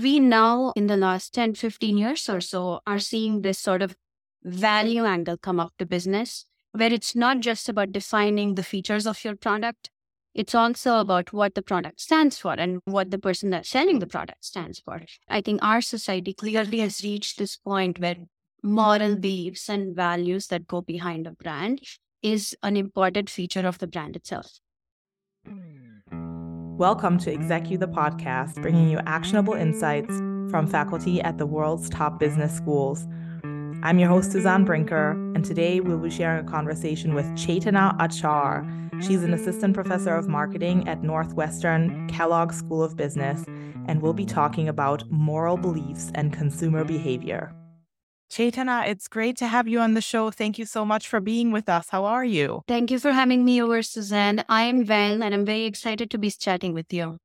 We now, in the last 10, 15 years or so, are seeing this sort of value angle come up to business, where it's not just about defining the features of your product, it's also about what the product stands for and what the person that's selling the product stands for. I think our society clearly has reached this point where moral beliefs and values that go behind a brand is an important feature of the brand itself. Hmm. Welcome to ExecU the podcast, bringing you actionable insights from faculty at the world's top business schools. I'm your host, Suzan Brinker, and today we'll be sharing a conversation with Chethana Achar. She's an assistant professor of marketing at Northwestern Kellogg School of Business, and we'll be talking about moral beliefs and consumer behavior. Chethana, it's great to have you on the show. Thank you so much for being with us. How are you? Thank you for having me over, Suzan. I am well, and I'm very excited to be chatting with you.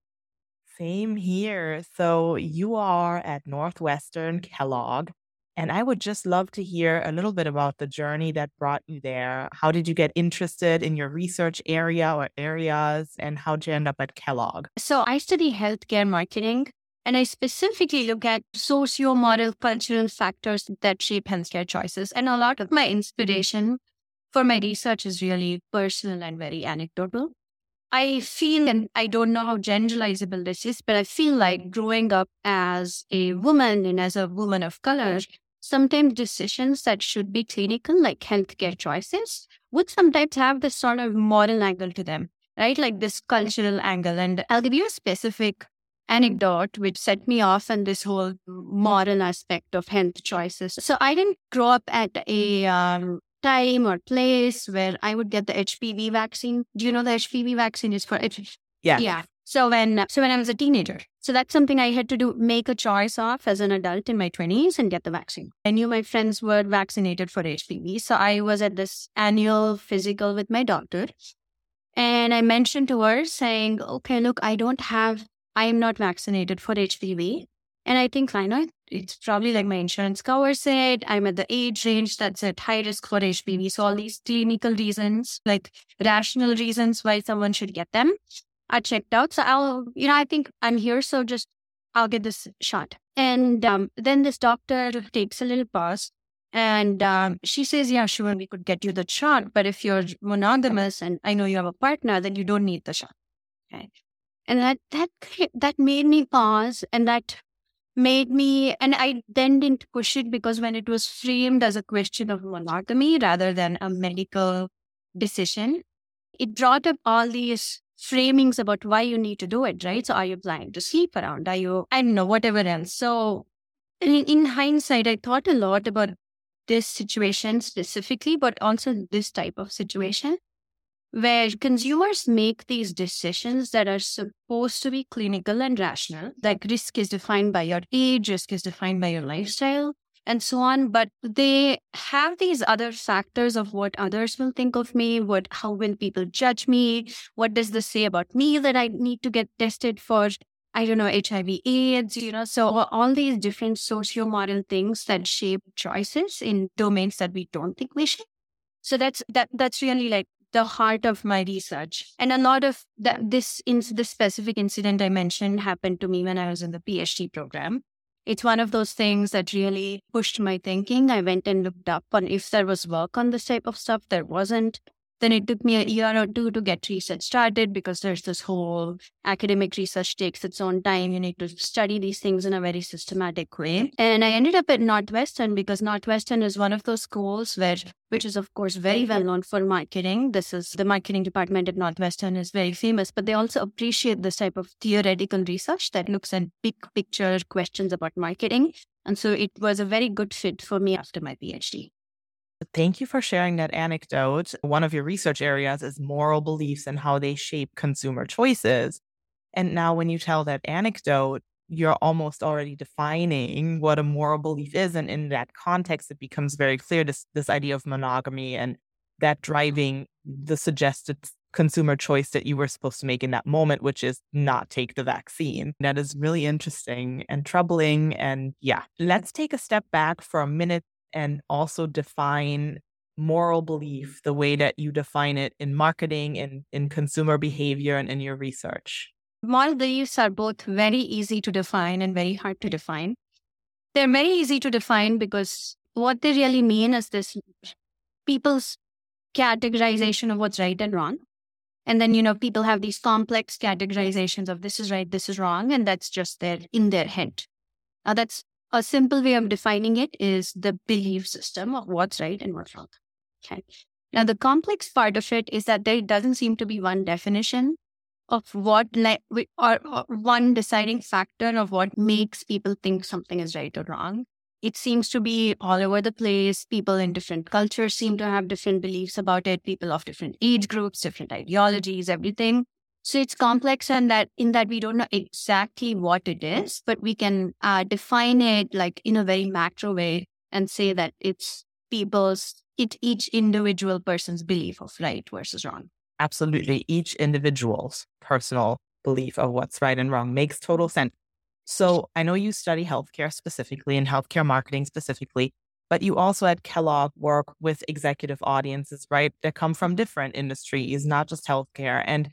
Same here. So, you are at Northwestern Kellogg. And I would just love to hear a little bit about the journey that brought you there. How did you get interested in your research area or areas, and how did you end up at Kellogg? So, I study healthcare marketing, and I specifically look at socio moral cultural factors that shape healthcare choices. And a lot of my mm-hmm. inspiration for my research is really personal and very anecdotal. I feel, and I don't know how generalizable this is, but I feel like growing up as a woman and as a woman of color, sometimes decisions that should be clinical, like healthcare choices, would sometimes have this sort of moral angle to them, right? Like this cultural angle. And I'll give you a specific anecdote which set me off on this whole moral aspect of health choices. So I didn't grow up at a um, time or place where I would get the HPV vaccine. Do you know the HPV vaccine is for HPV? Yeah. Yeah. So when so when I was a teenager, so that's something I had to do make a choice of as an adult in my 20s and get the vaccine. I knew my friends were vaccinated for HPV, so I was at this annual physical with my doctor. And I mentioned to her saying, "Okay, look, I don't have I am not vaccinated for HPV." And I think I know it's probably like my insurance covers it. I'm at the age range that's at high risk for HPV. So all these clinical reasons, like rational reasons why someone should get them. I checked out. So I'll, you know, I think I'm here. So just, I'll get this shot. And um, then this doctor takes a little pause and um, she says, yeah, sure, we could get you the shot. But if you're monogamous and I know you have a partner, then you don't need the shot. Okay. And that, that, that made me pause and that made me, and I then didn't push it because when it was framed as a question of monogamy rather than a medical decision, it brought up all these framings about why you need to do it, right? So are you planning to sleep around? Are you, I don't know, whatever else. So in, in hindsight, I thought a lot about this situation specifically, but also this type of situation where consumers make these decisions that are supposed to be clinical and rational. Like risk is defined by your age, risk is defined by your lifestyle and so on. But they have these other factors of what others will think of me, what how will people judge me, what does this say about me that I need to get tested for I don't know, HIV AIDS, you know, so all these different socio-moral things that shape choices in domains that we don't think we should. So that's that that's really like the heart of my research. And a lot of this in the specific incident I mentioned happened to me when I was in the PhD program it's one of those things that really pushed my thinking. I went and looked up on if there was work on this type of stuff. There wasn't. Then it took me a year or two to get research started because there's this whole academic research takes its own time. You need to study these things in a very systematic way. And I ended up at Northwestern because Northwestern is one of those schools where, which is of course very well known for marketing. This is the marketing department at Northwestern is very famous, but they also appreciate this type of theoretical research that looks at big picture questions about marketing. And so it was a very good fit for me after my PhD. Thank you for sharing that anecdote. One of your research areas is moral beliefs and how they shape consumer choices. And now, when you tell that anecdote, you're almost already defining what a moral belief is. And in that context, it becomes very clear this, this idea of monogamy and that driving the suggested consumer choice that you were supposed to make in that moment, which is not take the vaccine. That is really interesting and troubling. And yeah, let's take a step back for a minute and also define moral mm-hmm. belief the way that you define it in marketing and in consumer behavior and in your research? moral beliefs are both very easy to define and very hard to define. They're very easy to define because what they really mean is this people's categorization of what's right and wrong. And then, you know, people have these complex categorizations of this is right, this is wrong, and that's just there in their head. Now, that's a simple way of defining it is the belief system of what's right and what's wrong. Okay. Now, the complex part of it is that there doesn't seem to be one definition of what, like, or, or one deciding factor of what makes people think something is right or wrong it seems to be all over the place. People in different cultures seem to have different beliefs about it, people of different age groups, different ideologies, everything. So it's complex and that in that we don't know exactly what it is, but we can uh, define it like in a very macro way and say that it's people's, it each individual person's belief of right versus wrong. Absolutely. Each individual's personal belief of what's right and wrong makes total sense. So I know you study healthcare specifically and healthcare marketing specifically, but you also at Kellogg work with executive audiences, right? That come from different industries, not just healthcare. And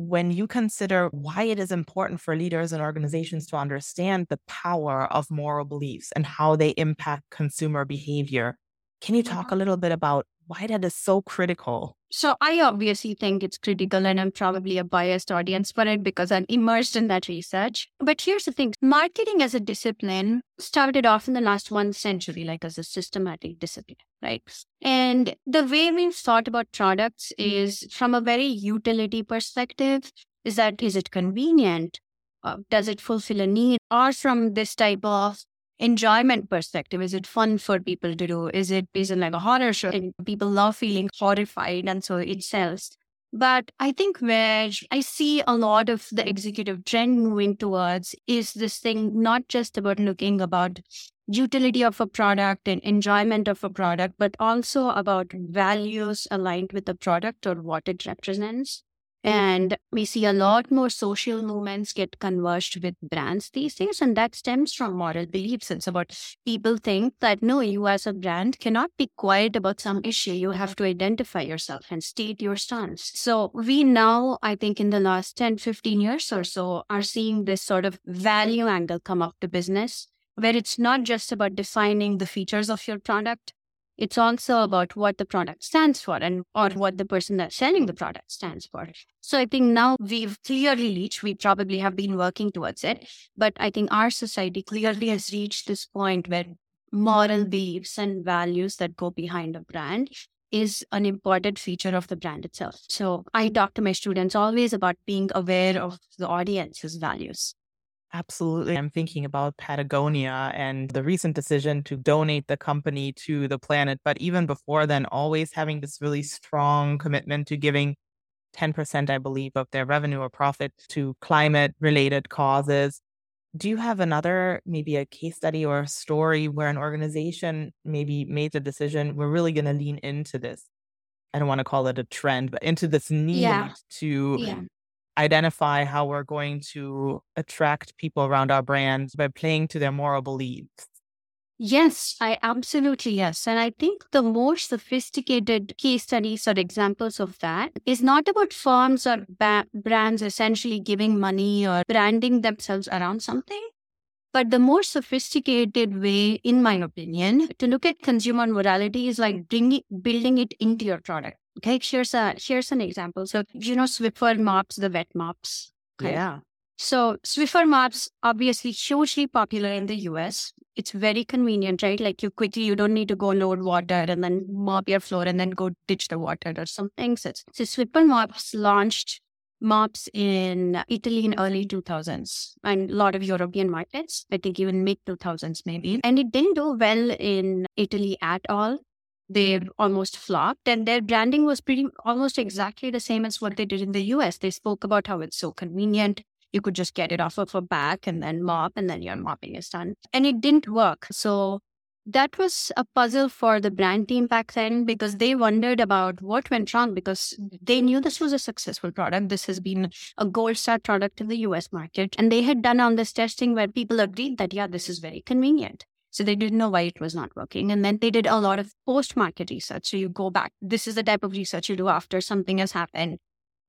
when you consider why it is important for leaders and organizations to understand the power of moral beliefs and how they impact consumer behavior, can you talk uh-huh. a little bit about why that is so critical? So I obviously think it's critical and I'm probably a biased audience for it because I'm immersed in that research. But here's the thing. Marketing as a discipline started off in the last one century, like as a systematic discipline, right? And the way we've thought about products is from a very utility perspective. Is that, is it convenient? Uh, does it fulfill a need? Or from this type of enjoyment perspective, is it fun for people to do? Is it based on like a horror show? And people love feeling horrified, and so it sells. But I think where I see a lot of the executive trend moving towards is this thing not just about looking about utility of a product and enjoyment of a product, but also about values aligned with the product or what it represents. Mm-hmm. And we see a lot more social movements get converged with brands these days. And that stems from moral beliefs. It's about people think that no, you as a brand cannot be quiet about some issue. You have to identify yourself and state your stance. So we now, I think in the last 10, 15 years or so, are seeing this sort of value angle come up to business where it's not just about defining the features of your product, it's also about what the product stands for and or what the person that's selling the product stands for. So I think now we've clearly reached, we probably have been working towards it, but I think our society clearly has reached this point where moral beliefs and values that go behind a brand is an important feature of the brand itself. So I talk to my students always about being aware of the audience's values. Absolutely. I'm thinking about Patagonia and the recent decision to donate the company to the planet. But even before then, always having this really strong commitment to giving 10%, I believe, of their revenue or profit to climate related causes. Do you have another, maybe a case study or a story where an organization maybe made the decision, we're really going to lean into this? I don't want to call it a trend, but into this need yeah. to yeah identify how we're going to attract people around our brands by playing to their moral beliefs. Yes, I absolutely yes. And I think the more sophisticated case studies or examples of that is not about firms or ba- brands essentially giving money or branding themselves around something. But the more sophisticated way, in my opinion, to look at consumer morality is like bringing, building it into your product. Okay, here's a here's an example. So you know Swiffer mops, the wet mops. Okay? Yeah. So Swiffer mops obviously hugely popular in the US. It's very convenient, right? Like you quickly you don't need to go load water and then mop your floor and then go ditch the water or something. So, so Swiffer mops launched mops in Italy in early 2000s and a lot of European markets. I think even mid 2000s maybe. And it didn't do well in Italy at all they almost flopped and their branding was pretty almost exactly the same as what they did in the US. They spoke about how it's so convenient. You could just get it off of a back and then mop and then your mopping is done. And it didn't work. So that was a puzzle for the brand team back then because they wondered about what went wrong because they knew this was a successful product. This has been a gold star product in the US market. And they had done on this testing where people agreed that, yeah, this is very convenient. So they didn't know why it was not working. And then they did a lot of post market research. So you go back. This is the type of research you do after something has happened.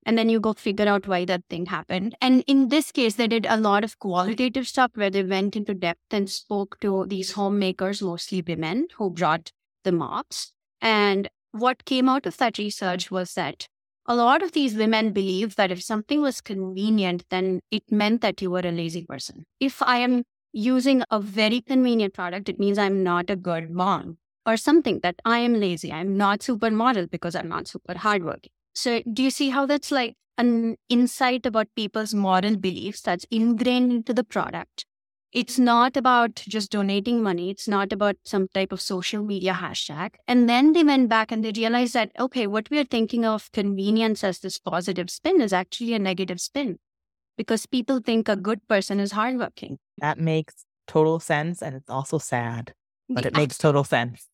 And then you go figure out why that thing happened. And in this case, they did a lot of qualitative stuff where they went into depth and spoke to these homemakers, mostly women, who brought the mops. And what came out of that research was that a lot of these women believe that if something was convenient, then it meant that you were a lazy person. If I am using a very convenient product, it means I'm not a good mom or something that I am lazy. I'm not super model because I'm not super hardworking. So do you see how that's like an insight about people's moral beliefs that's ingrained into the product? It's not about just donating money. It's not about some type of social media hashtag. And then they went back and they realized that, okay, what we are thinking of convenience as this positive spin is actually a negative spin because people think a good person is hardworking. That makes total sense. And it's also sad, but it makes total sense.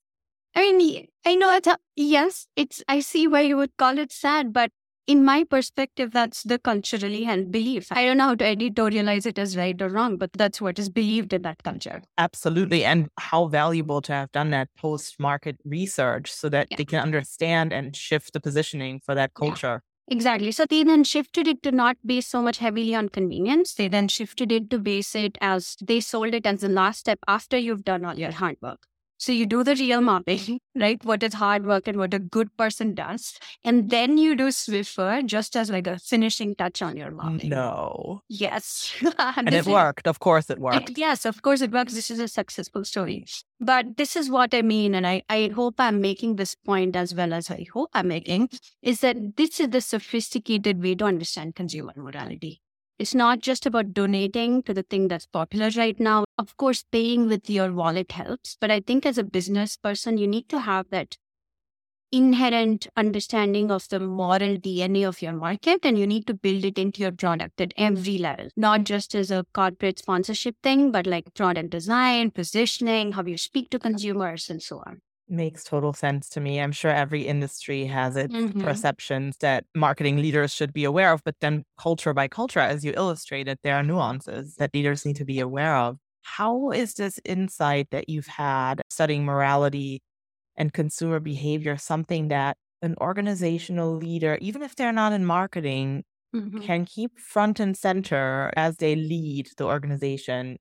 I mean, I know it's, a, yes, it's, I see why you would call it sad, but in my perspective, that's the culturally held belief. I don't know how to editorialize it as right or wrong, but that's what is believed in that culture. Absolutely. And how valuable to have done that post market research so that yeah. they can understand and shift the positioning for that culture. Exactly. So they then shifted it to not base so much heavily on convenience. They then shifted it to base it as they sold it as the last step after you've done all your hard work. So you do the real mapping, right? What is hard work and what a good person does. And then you do Swiffer just as like a finishing touch on your mapping. No. Yes. and it worked. Of course it uh, worked. It, yes, of course it works. This is a successful story. But this is what I mean. And I, I hope I'm making this point as well as I hope I'm making is that this is the sophisticated way to understand consumer morality. It's not just about donating to the thing that's popular right now. Of course, paying with your wallet helps, but I think as a business person, you need to have that inherent understanding of the moral DNA of your market and you need to build it into your product at every level, not just as a corporate sponsorship thing, but like product design, positioning, how you speak to consumers, and so on makes total sense to me. I'm sure every industry has its mm-hmm. perceptions that marketing leaders should be aware of, but then culture by culture, as you illustrated, there are nuances that leaders need to be aware of. How is this insight that you've had studying morality and consumer behavior something that an organizational leader, even if they're not in marketing, mm-hmm. can keep front and center as they lead the organization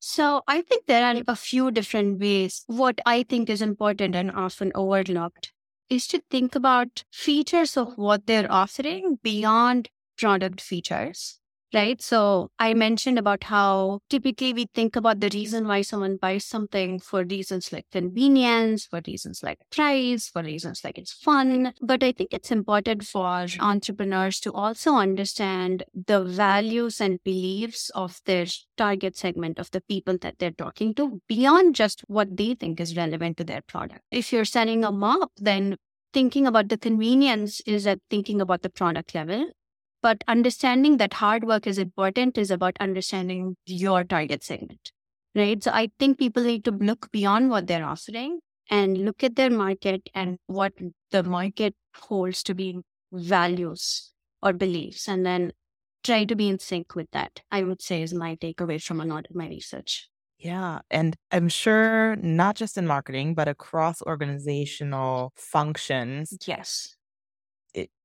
so I think there are a few different ways. What I think is important and often overlooked is to think about features of what they're offering beyond product features right? So I mentioned about how typically we think about the reason why someone buys something for reasons like convenience, for reasons like price, for reasons like it's fun. But I think it's important for entrepreneurs to also understand the values and beliefs of their target segment of the people that they're talking to beyond just what they think is relevant to their product. If you're selling a mop, then thinking about the convenience is at thinking about the product level but understanding that hard work is important is about understanding your target segment, right? So I think people need to look beyond what they're offering and look at their market and what the market holds to be values or beliefs, and then try to be in sync with that. I would say is my takeaway from a lot of my research. Yeah. And I'm sure not just in marketing, but across organizational functions. Yes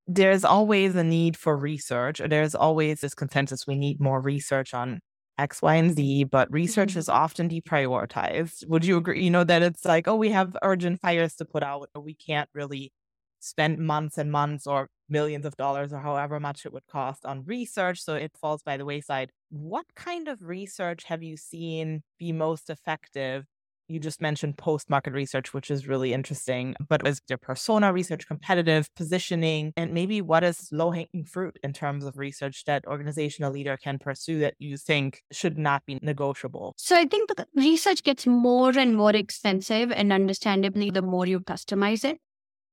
there's always a need for research. or There's always this consensus we need more research on X, Y, and Z, but research mm-hmm. is often deprioritized. Would you agree? You know, that it's like, oh, we have urgent fires to put out, we can't really spend months and months or millions of dollars or however much it would cost on research. So it falls by the wayside. What kind of research have you seen be most effective you just mentioned post market research, which is really interesting. But is your persona research, competitive positioning, and maybe what is low hanging fruit in terms of research that organizational leader can pursue that you think should not be negotiable? So I think the research gets more and more expensive, and understandably, the more you customize it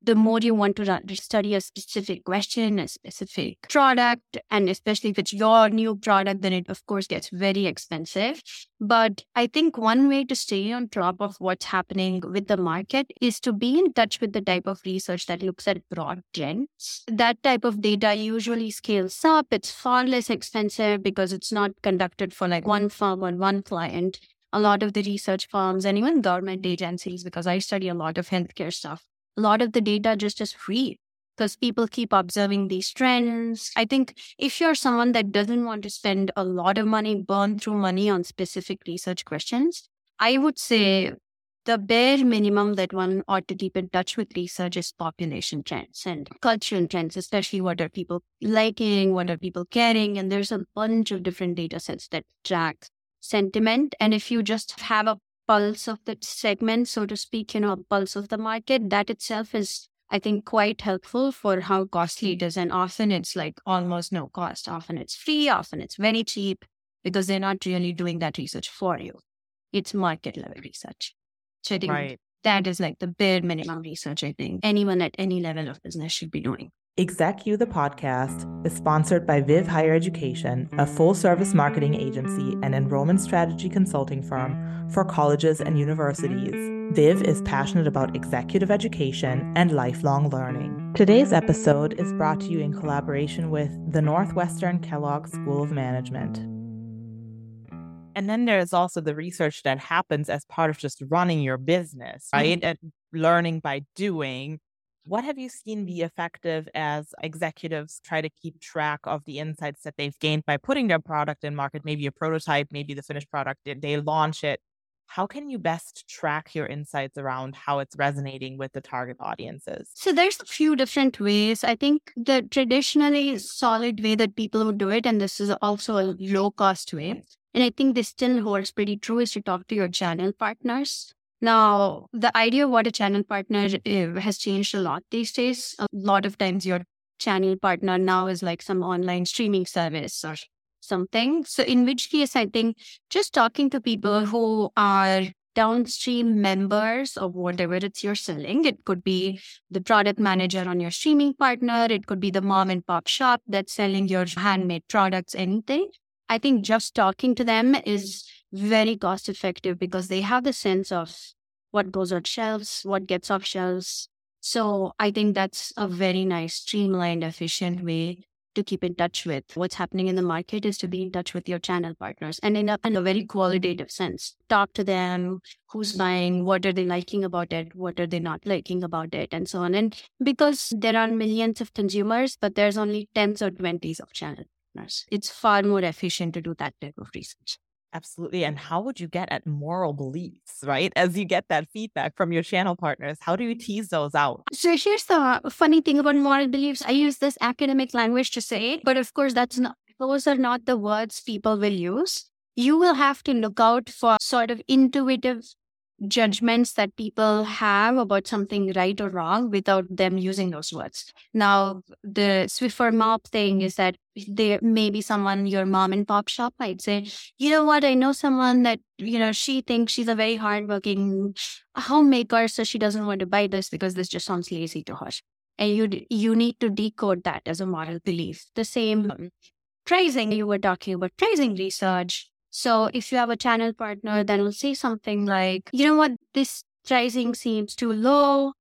the more you want to study a specific question, a specific product, and especially if it's your new product, then it of course gets very expensive. But I think one way to stay on top of what's happening with the market is to be in touch with the type of research that looks at broad trends. That type of data usually scales up. It's far less expensive because it's not conducted for like one firm or one client a lot of the research firms and even government agencies, because I study a lot of healthcare stuff, a lot of the data just is free. because people keep observing these trends. I think if you're someone that doesn't want to spend a lot of money, burn through money on specific research questions, I would say the bare minimum that one ought to keep in touch with research is population trends and cultural trends, especially what are people liking, what are people caring. And there's a bunch of different data sets that track sentiment. And if you just have a pulse of the segment, so to speak, you know, a pulse of the market, that itself is I think quite helpful for how costly it is. And often it's like almost no cost. Often it's free, often it's very cheap because they're not really doing that research for you. It's market level research. So I think right. that is like the bare minimum research I think anyone at any level of business should be doing. ExecU the podcast is sponsored by Viv Higher Education, a full service marketing agency and enrollment strategy consulting firm for colleges and universities. Viv is passionate about executive education and lifelong learning. Today's episode is brought to you in collaboration with the Northwestern Kellogg School of Management. And then there's also the research that happens as part of just running your business, mm-hmm. right? Mm-hmm. And learning by doing. What have you seen be effective as executives try to keep track of the insights that they've gained by putting their product in market, maybe a prototype, maybe the finished product, they launch it, how can you best track your insights around how it's resonating with the target audiences? So there's a few different ways. I think the traditionally solid way that people would do it, and this is also a low cost way, and I think this still holds pretty true, is to talk to your channel partners. Now, the idea of what a channel partner eh, has changed a lot these days. A lot of times your channel partner now is like some online streaming service or something. So, in which case, I think just talking to people who are downstream members of whatever it's you're selling. It could be the product manager on your streaming partner. It could be the mom and pop shop that's selling your handmade products, anything. I think just talking to them is very cost effective because they have the sense of what goes on shelves, what gets off shelves. So I think that's a very nice, streamlined, efficient way to keep in touch with what's happening in the market is to be in touch with your channel partners and in a, in a very qualitative sense. Talk to them, who's buying, what are they liking about it, what are they not liking about it, and so on. And because there are millions of consumers, but there's only tens or twenties of channel partners, it's far more efficient to do that type of research. Absolutely. And how would you get at moral beliefs, right? As you get that feedback from your channel partners, how do you tease those out? So here's the funny thing about moral beliefs. I use this academic language to say it, but of course, that's not, those are not the words people will use. You will have to look out for sort of intuitive judgments that people have about something right or wrong without them using those words. Now, the Swiffer mop thing is that there may be someone, your mom and pop shop might say, you know what, I know someone that, you know, she thinks she's a very hardworking homemaker, so she doesn't want to buy this because this just sounds lazy to her. And you you need to decode that as a moral belief. The same um, pricing you were talking about, pricing research so if you have a channel partner, then we'll say something like, you know what, this pricing seems too low.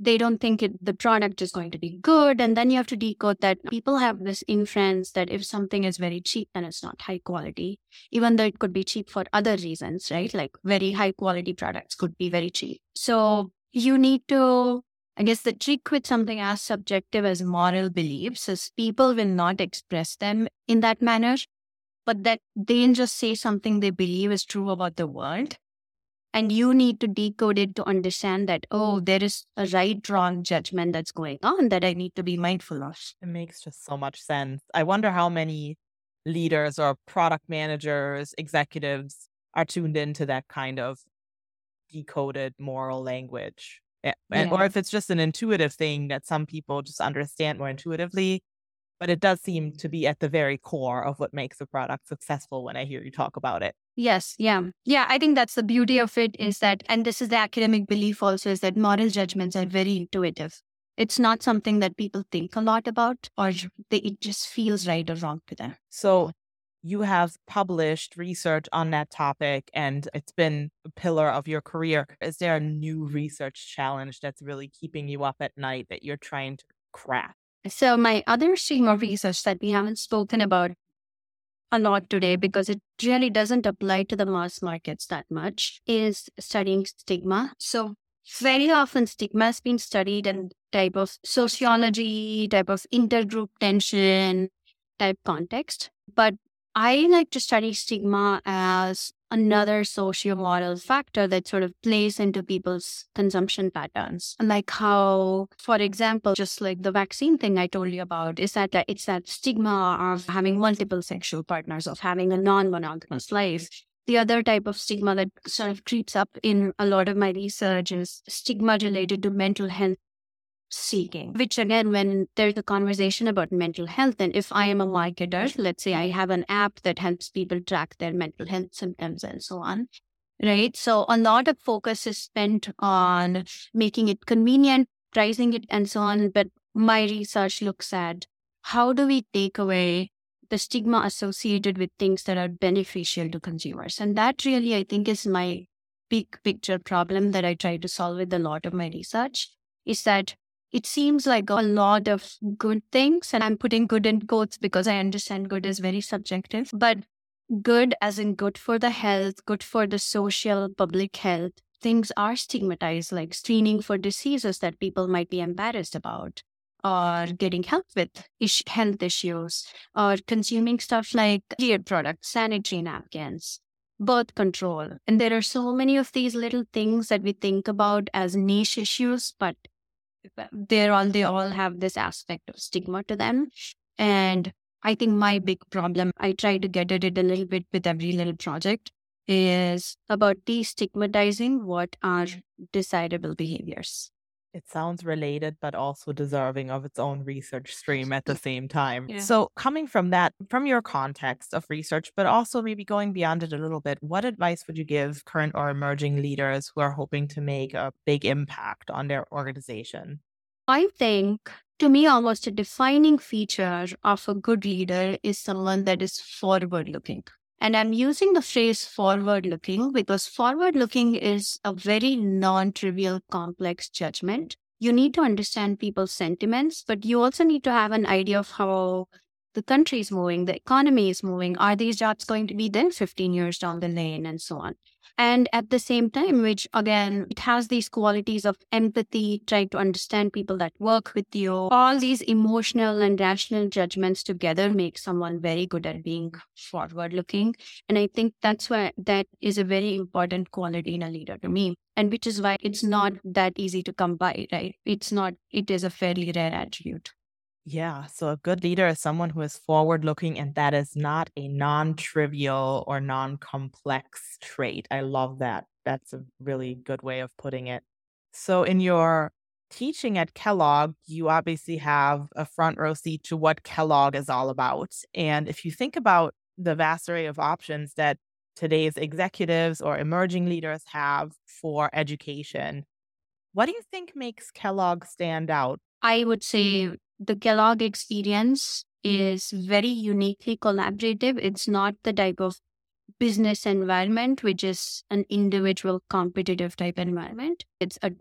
They don't think it, the product is going to be good. And then you have to decode that people have this inference that if something is very cheap, then it's not high quality, even though it could be cheap for other reasons, right? Like very high quality products could be very cheap. So you need to I guess the trick with something as subjective as moral beliefs is people will not express them in that manner but that they didn't just say something they believe is true about the world. And you need to decode it to understand that, oh, there is a right wrong judgment that's going on that I need to be mindful of. It makes just so much sense. I wonder how many leaders or product managers, executives are tuned into that kind of decoded moral language. And, yeah. Or if it's just an intuitive thing that some people just understand more intuitively but it does seem mm-hmm. to be at the very core of what makes a product successful when I hear you talk about it. Yes, yeah. Yeah, I think that's the beauty of it is that, and this is the academic belief also, is that moral judgments are very intuitive. It's not something that people think a lot about or they, it just feels right or wrong to them. So you have published research on that topic and it's been a pillar of your career. Is there a new research challenge that's really keeping you up at night that you're trying to crack? So, my other stream of research that we haven't spoken about a lot today because it really doesn't apply to the mass markets that much is studying stigma. So, very often stigma has been studied in type of sociology, type of intergroup tension type context. But I like to study stigma as another socio-moral factor that sort of plays into people's consumption patterns. Like how, for example, just like the vaccine thing I told you about, is that uh, it's that stigma of having multiple sexual partners, of having a non-monogamous life. The other type of stigma that sort of creeps up in a lot of my research is stigma related to mental health seeking, which again, when there's a conversation about mental health, and if I am a marketer, let's say I have an app that helps people track their mental health symptoms and so on, right? So a lot of focus is spent on making it convenient, pricing it, and so on. But my research looks at how do we take away the stigma associated with things that are beneficial to consumers. And that really, I think, is my big picture problem that I try to solve with a lot of my research is that it seems like a lot of good things, and I'm putting good in quotes because I understand good is very subjective, but good as in good for the health, good for the social public health. Things are stigmatized, like screening for diseases that people might be embarrassed about or getting help with ish- health issues or consuming stuff like gear products, sanitary napkins, birth control. And there are so many of these little things that we think about as niche issues, but they're all, they all have this aspect of stigma to them. And I think my big problem, I try to get at it a little bit with every little project, is about destigmatizing what are desirable behaviors it sounds related, but also deserving of its own research stream at the same time. Yeah. So, coming from that, from your context of research, but also maybe going beyond it a little bit, what advice would you give current or emerging leaders who are hoping to make a big impact on their organization? I think to me, almost a defining feature of a good leader is someone that is forward looking. And I'm using the phrase forward looking because forward looking is a very non trivial, complex judgment. You need to understand people's sentiments, but you also need to have an idea of how the country is moving, the economy is moving. Are these jobs going to be there 15 years down the lane and so on? And at the same time, which again, it has these qualities of empathy, trying to understand people that work with you. All these emotional and rational judgments together make someone very good at being forward looking. And I think that's why that is a very important quality in a leader to me. And which is why it's not that easy to come by, right? It's not, it is a fairly rare attribute. Yeah. So a good leader is someone who is forward looking, and that is not a non trivial or non complex trait. I love that. That's a really good way of putting it. So, in your teaching at Kellogg, you obviously have a front row seat to what Kellogg is all about. And if you think about the vast array of options that today's executives or emerging leaders have for education, what do you think makes Kellogg stand out? I would say the Kellogg experience is very uniquely collaborative. It's not the type of business environment, which is an individual competitive type environment. It's a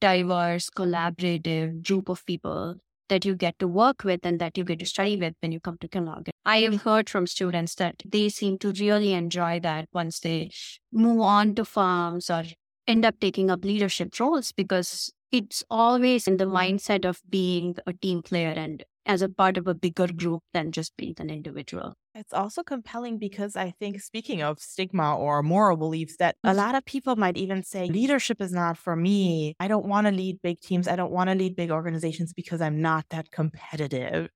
diverse, collaborative group of people that you get to work with and that you get to study with when you come to Kellogg. I have heard from students that they seem to really enjoy that once they move on to firms or end up taking up leadership roles because it's always in the mindset of being a team player and as a part of a bigger group than just being an individual. It's also compelling because I think, speaking of stigma or moral beliefs, that a lot of people might even say leadership is not for me. I don't want to lead big teams. I don't want to lead big organizations because I'm not that competitive.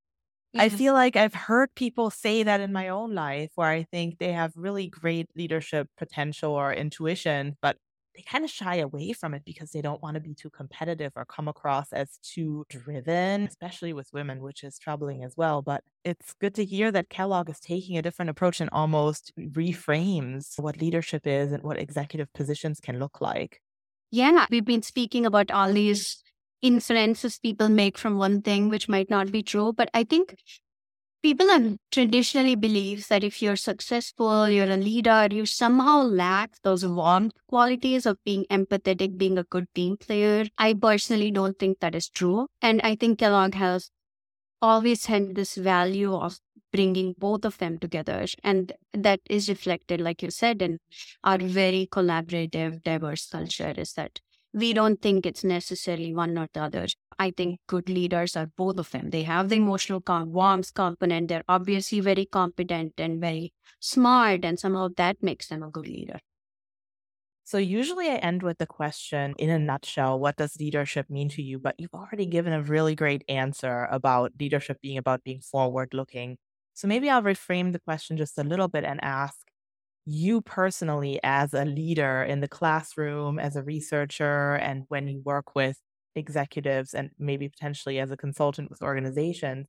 I feel like I've heard people say that in my own life where I think they have really great leadership potential or intuition, but they kind of shy away from it because they don't want to be too competitive or come across as too driven, especially with women, which is troubling as well. But it's good to hear that Kellogg is taking a different approach and almost reframes what leadership is and what executive positions can look like. Yeah, we've been speaking about all these inferences people make from one thing, which might not be true. But I think people have traditionally believes that if you're successful, you're a leader, you somehow lack those warmth qualities of being empathetic, being a good team player. I personally don't think that is true. And I think Kellogg has always had this value of bringing both of them together. And that is reflected, like you said, in our very collaborative, diverse culture is that we don't think it's necessarily one or the other. I think good leaders are both of them. They have the emotional com- warmth component. They're obviously very competent and very smart, and somehow that makes them a good leader. So, usually I end with the question in a nutshell, what does leadership mean to you? But you've already given a really great answer about leadership being about being forward looking. So, maybe I'll reframe the question just a little bit and ask you personally as a leader in the classroom, as a researcher, and when you work with executives and maybe potentially as a consultant with organizations,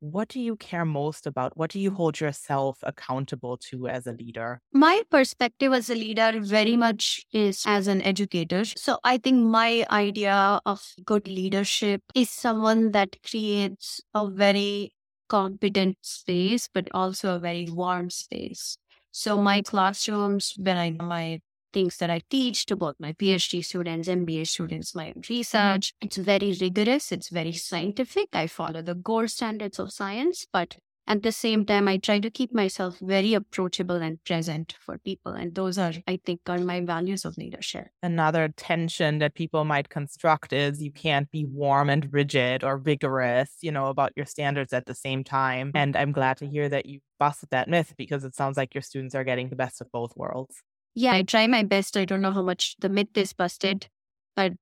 what do you care most about? What do you hold yourself accountable to as a leader? My perspective as a leader very much is as an educator. So I think my idea of good leadership is someone that creates a very competent space, but also a very warm space. So my classrooms, when I my things that I teach to both my PhD students, MBA students, my research, it's very rigorous, it's very scientific. I follow the gold standards of science, but at the same time, I try to keep myself very approachable and present for people. And those are, I think, are my values of leadership. Another tension that people might construct is you can't be warm and rigid or vigorous, you know, about your standards at the same time. And I'm glad to hear that you busted that myth because it sounds like your students are getting the best of both worlds. Yeah, I try my best. I don't know how much the myth is busted, but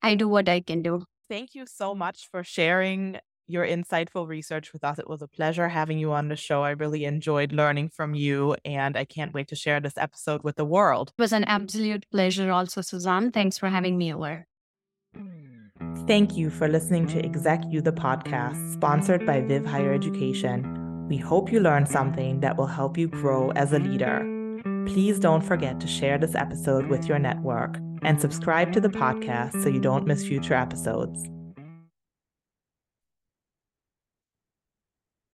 I do what I can do. Thank you so much for sharing your insightful research with us. It was a pleasure having you on the show. I really enjoyed learning from you, and I can't wait to share this episode with the world. It was an absolute pleasure, also, Suzan. Thanks for having me over. Thank you for listening to ExecU the podcast, sponsored by Viv Higher Education. We hope you learned something that will help you grow as a leader. Please don't forget to share this episode with your network and subscribe to the podcast so you don't miss future episodes.